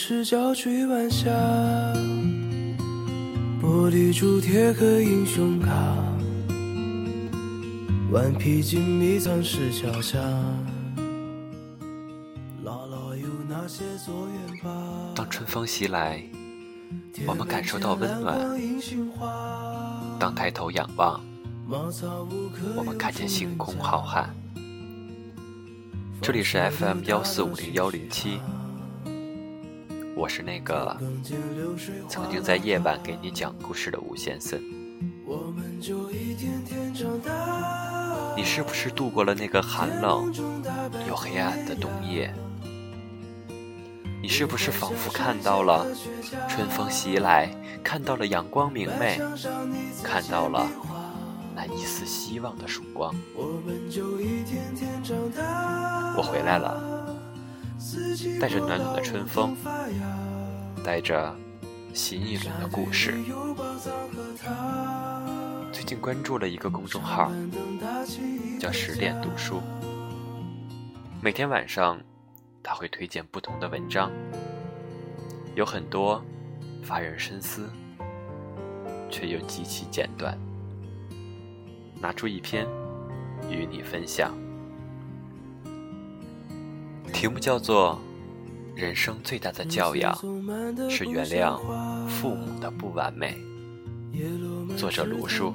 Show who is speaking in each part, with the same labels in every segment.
Speaker 1: 赤脚追晚霞，玻璃珠铁盒英雄卡，顽皮筋迷藏石桥下。姥姥有那些作业本。
Speaker 2: 当春风袭来，我们感受到温暖；当抬头仰望，我们看见星空浩瀚。这里是 FM 幺四五零幺零七，我是那个曾经在夜晚给你讲故事的吴先生。你是不是度过了那个寒冷又黑暗的冬夜？你是不是仿佛看到了春风袭来，看到了阳光明媚，看到了？那一丝希望的曙光，我回来了，带着暖暖的春风，带着新一轮的故事。最近关注了一个公众号，叫十点读书，每天晚上他会推荐不同的文章，有很多发人深思，却又极其简短。拿出一篇与你分享，题目叫做《人生最大的教养是原谅父母的不完美》，作者卢叔。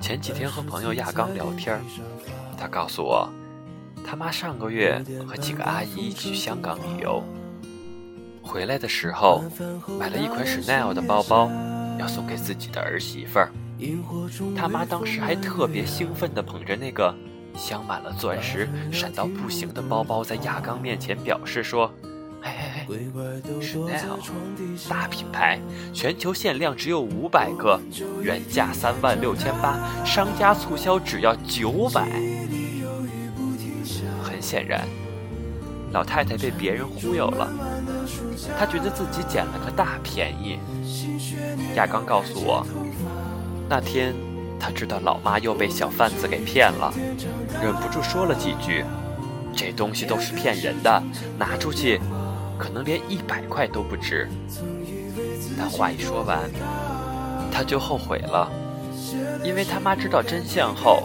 Speaker 2: 前几天和朋友亚刚聊天，他告诉我，他妈上个月和几个阿姨一起去香港旅游，回来的时候买了一款 Chanel 的包包。要送给自己的儿媳妇儿，他妈当时还特别兴奋地捧着那个镶满了钻石、闪到不行的包包，在亚刚面前表示说：“嘿嘿嘿，Chanel 大品牌，全球限量只有五百个，原价三万六千八，商家促销只要九百。”很显然，老太太被别人忽悠了，她觉得自己捡了个大便宜。亚刚告诉我，那天他知道老妈又被小贩子给骗了，忍不住说了几句：“这东西都是骗人的，拿出去可能连一百块都不值。”但话一说完，他就后悔了，因为他妈知道真相后，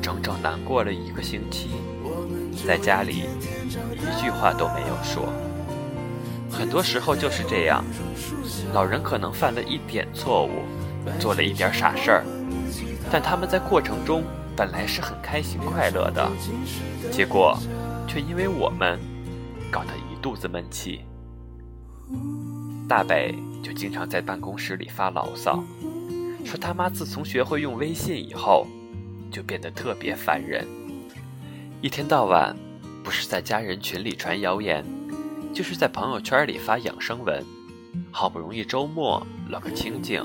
Speaker 2: 整整难过了一个星期，在家里一句话都没有说。很多时候就是这样，老人可能犯了一点错误，做了一点傻事儿，但他们在过程中本来是很开心快乐的，结果却因为我们搞得一肚子闷气。大北就经常在办公室里发牢骚，说他妈自从学会用微信以后，就变得特别烦人，一天到晚不是在家人群里传谣言。就是在朋友圈里发养生文，好不容易周末了个清静，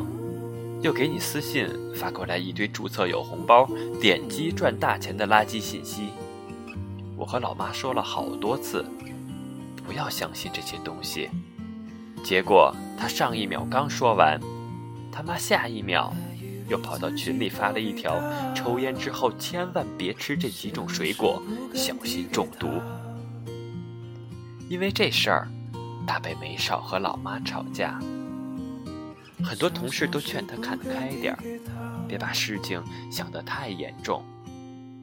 Speaker 2: 又给你私信发过来一堆注册有红包、点击赚大钱的垃圾信息。我和老妈说了好多次，不要相信这些东西。结果他上一秒刚说完，他妈下一秒又跑到群里发了一条：抽烟之后千万别吃这几种水果，小心中毒。因为这事儿，大北没少和老妈吵架。很多同事都劝他看得开点儿，别把事情想得太严重。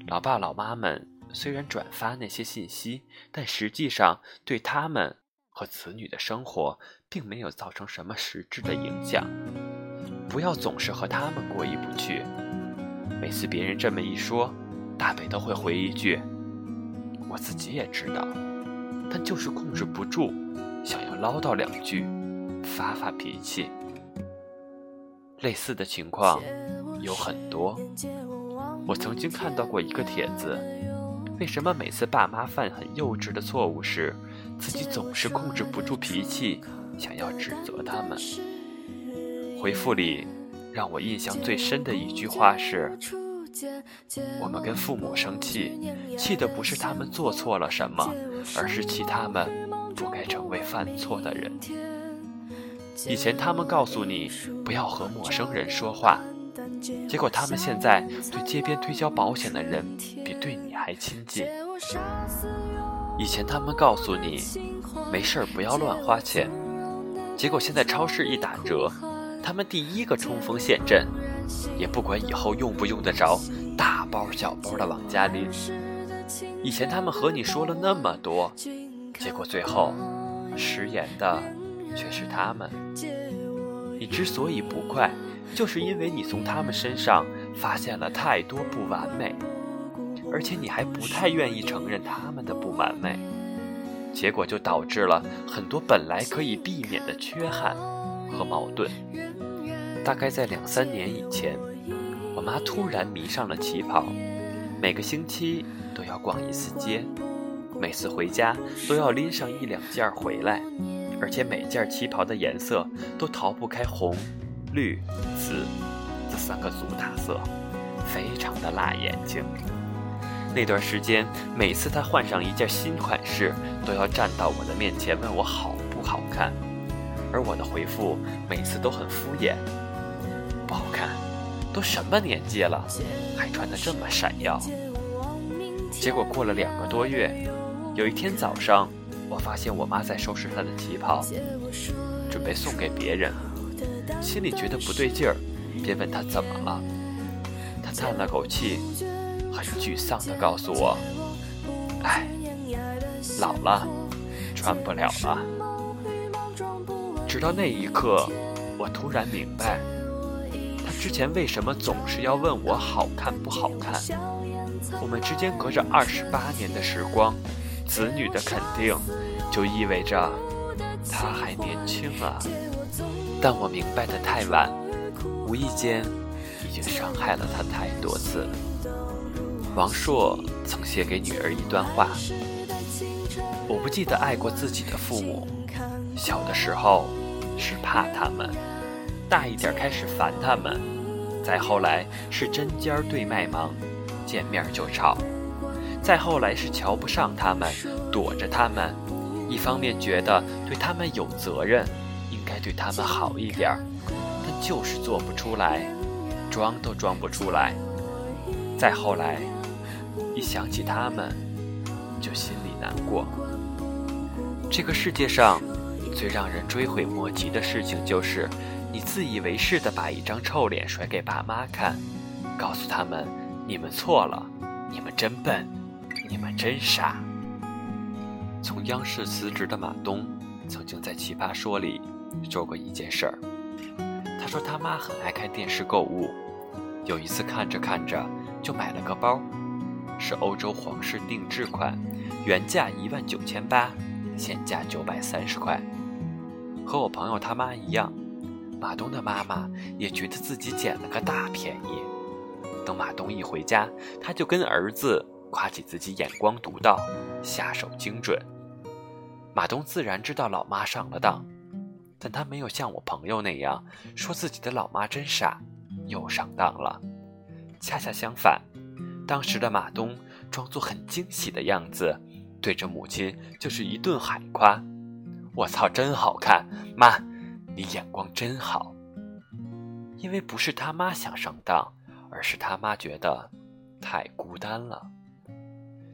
Speaker 2: 老爸老妈们虽然转发那些信息，但实际上对他们和子女的生活并没有造成什么实质的影响。不要总是和他们过意不去。每次别人这么一说，大北都会回一句：“我自己也知道。”但就是控制不住，想要唠叨两句，发发脾气。类似的情况有很多。我曾经看到过一个帖子：为什么每次爸妈犯很幼稚的错误时，自己总是控制不住脾气，想要指责他们？回复里让我印象最深的一句话是。我们跟父母生气，气的不是他们做错了什么，而是气他们不该成为犯错的人。以前他们告诉你不要和陌生人说话，结果他们现在对街边推销保险的人比对你还还亲近。以前他们告诉你，没事儿不要乱花钱，结果现在超市一打折，他们第一个冲锋陷阵，也不管以后用不用得着，大包小包的往家拎。以前他们和你说了那么多，结果最后食言的却是他们。你之所以不快，就是因为你从他们身上发现了太多不完美，而且你还不太愿意承认他们的不完美，结果就导致了很多本来可以避免的缺憾和矛盾。大概在两三年以前，我妈突然迷上了旗袍，每个星期都要逛一次街，每次回家都要拎上一两件回来，而且每件旗袍的颜色都逃不开红。绿、紫这三个主打色，非常的辣眼睛。那段时间，每次他换上一件新款式，都要站到我的面前问我好不好看，而我的回复每次都很敷衍，不好看。都什么年纪了，还穿得这么闪耀？结果过了两个多月，有一天早上，我发现我妈在收拾她的旗袍，准备送给别人。心里觉得不对劲儿，便问她怎么了。她叹了口气，很沮丧地告诉我：“哎，老了，穿不了了。”直到那一刻，我突然明白，她之前为什么总是要问我好看不好看。我们之间隔着二十八年的时光，子女的肯定，就意味着他还年轻啊。但我明白的太晚，无意间已经伤害了他太多次。王朔曾写给女儿一段话：我不记得爱过自己的父母，小的时候是怕他们，大一点开始烦他们，再后来是针尖对麦芒，见面就吵，再后来是瞧不上他们，躲着他们，一方面觉得对他们有责任。应该对他们好一点但就是做不出来，装都装不出来。再后来，一想起他们，就心里难过。这个世界上最让人追悔莫及的事情，就是你自以为是的把一张臭脸甩给爸妈看，告诉他们：“你们错了，你们真笨，你们真傻。”从央视辞职的马东，曾经在《奇葩说》里。做过一件事儿，他说他妈很爱看电视购物，有一次看着看着就买了个包，是欧洲皇室定制款，原价一万九千八，现价九百三十块。和我朋友他妈一样，马东的妈妈也觉得自己捡了个大便宜。等马东一回家，他就跟儿子夸起自己眼光独到，下手精准。马东自然知道老妈上了当。但他没有像我朋友那样说自己的老妈真傻，又上当了。恰恰相反，当时的马东装作很惊喜的样子，对着母亲就是一顿海夸：“我操，真好看！妈，你眼光真好。”因为不是他妈想上当，而是他妈觉得太孤单了。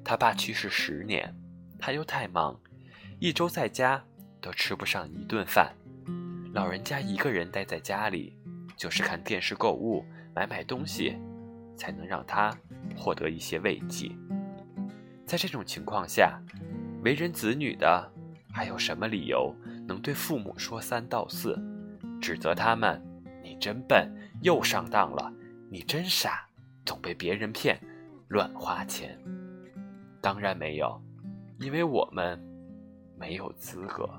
Speaker 2: 他爸去世十年，他又太忙，一周在家都吃不上一顿饭。老人家一个人待在家里，就是看电视、购物、买买东西，才能让他获得一些慰藉。在这种情况下，为人子女的还有什么理由能对父母说三道四，指责他们“你真笨，又上当了；你真傻，总被别人骗，乱花钱”？当然没有，因为我们没有资格。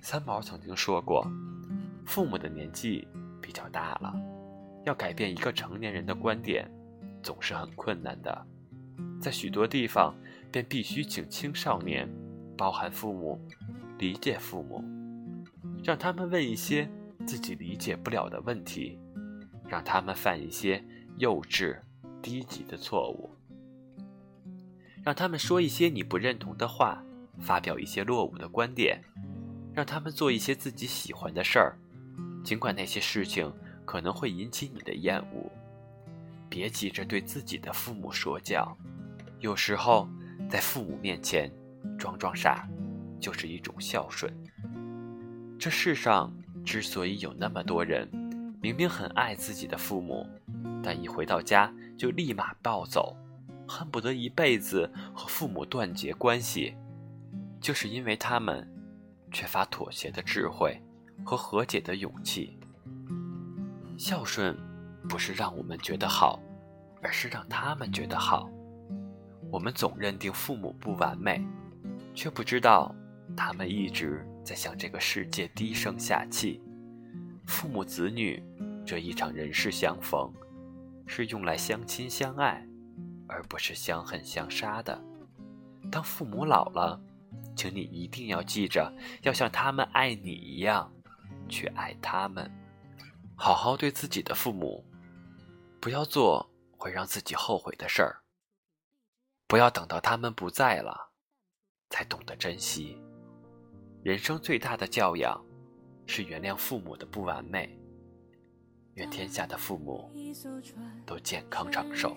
Speaker 2: 三毛曾经说过：“父母的年纪比较大了，要改变一个成年人的观点，总是很困难的。在许多地方，便必须请青少年，包含父母，理解父母，让他们问一些自己理解不了的问题，让他们犯一些幼稚、低级的错误，让他们说一些你不认同的话，发表一些落伍的观点。”让他们做一些自己喜欢的事儿，尽管那些事情可能会引起你的厌恶。别急着对自己的父母说教，有时候在父母面前装装傻，就是一种孝顺。这世上之所以有那么多人，明明很爱自己的父母，但一回到家就立马暴走，恨不得一辈子和父母断绝关系，就是因为他们缺乏妥协的智慧和和解的勇气。孝顺不是让我们觉得好，而是让他们觉得好。我们总认定父母不完美，却不知道他们一直在向这个世界低声下气。父母子女这一场人世相逢，是用来相亲相爱，而不是相恨相杀的。当父母老了，请你一定要记着，要像他们爱你一样，去爱他们。好好对自己的父母，不要做会让自己后悔的事儿。不要等到他们不在了，才懂得珍惜。人生最大的教养，是原谅父母的不完美。愿天下的父母都健康长寿。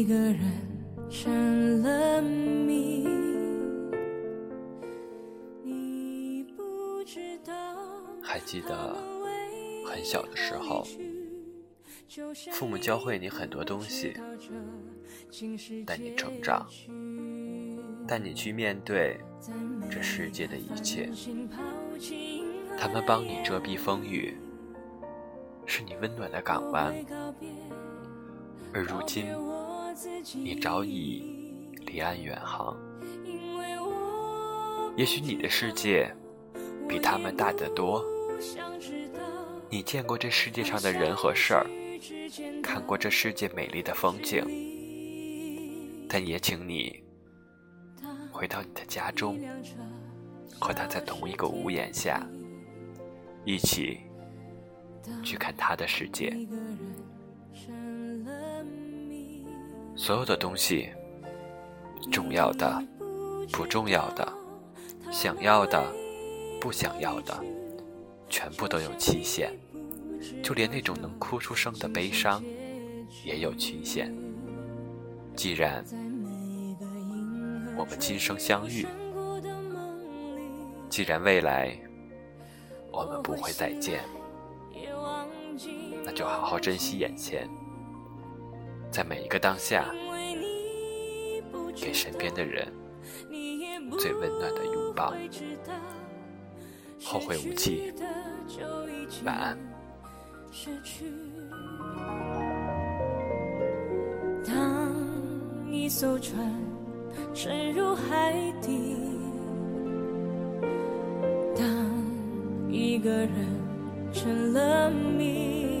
Speaker 3: 一个人成了谜，你不知道
Speaker 2: 还记得很小的时候，父母教会你很多东西，带你成长，带你去面对这世界的一切。他们帮你遮蔽风雨，是你温暖的港湾。而如今，你早已离岸远航。也许你的世界比他们大得多。你见过这世界上的人和事儿，看过这世界美丽的风景，但也请你回到你的家中，和他在同一个屋檐下，一起去看他的世界。所有的东西，重要的、不重要的、想要的、不想要的，全部都有期限。就连那种能哭出声的悲伤，也有期限。既然我们今生相遇，既然未来我们不会再见，那就好好珍惜眼前。在每一个当下，给身边的人最温暖的拥抱。后会无期，晚安。
Speaker 3: 当一艘船沉入海底，当一个人成了谜。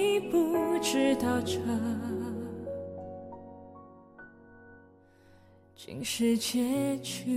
Speaker 3: 不知道这竟是结局。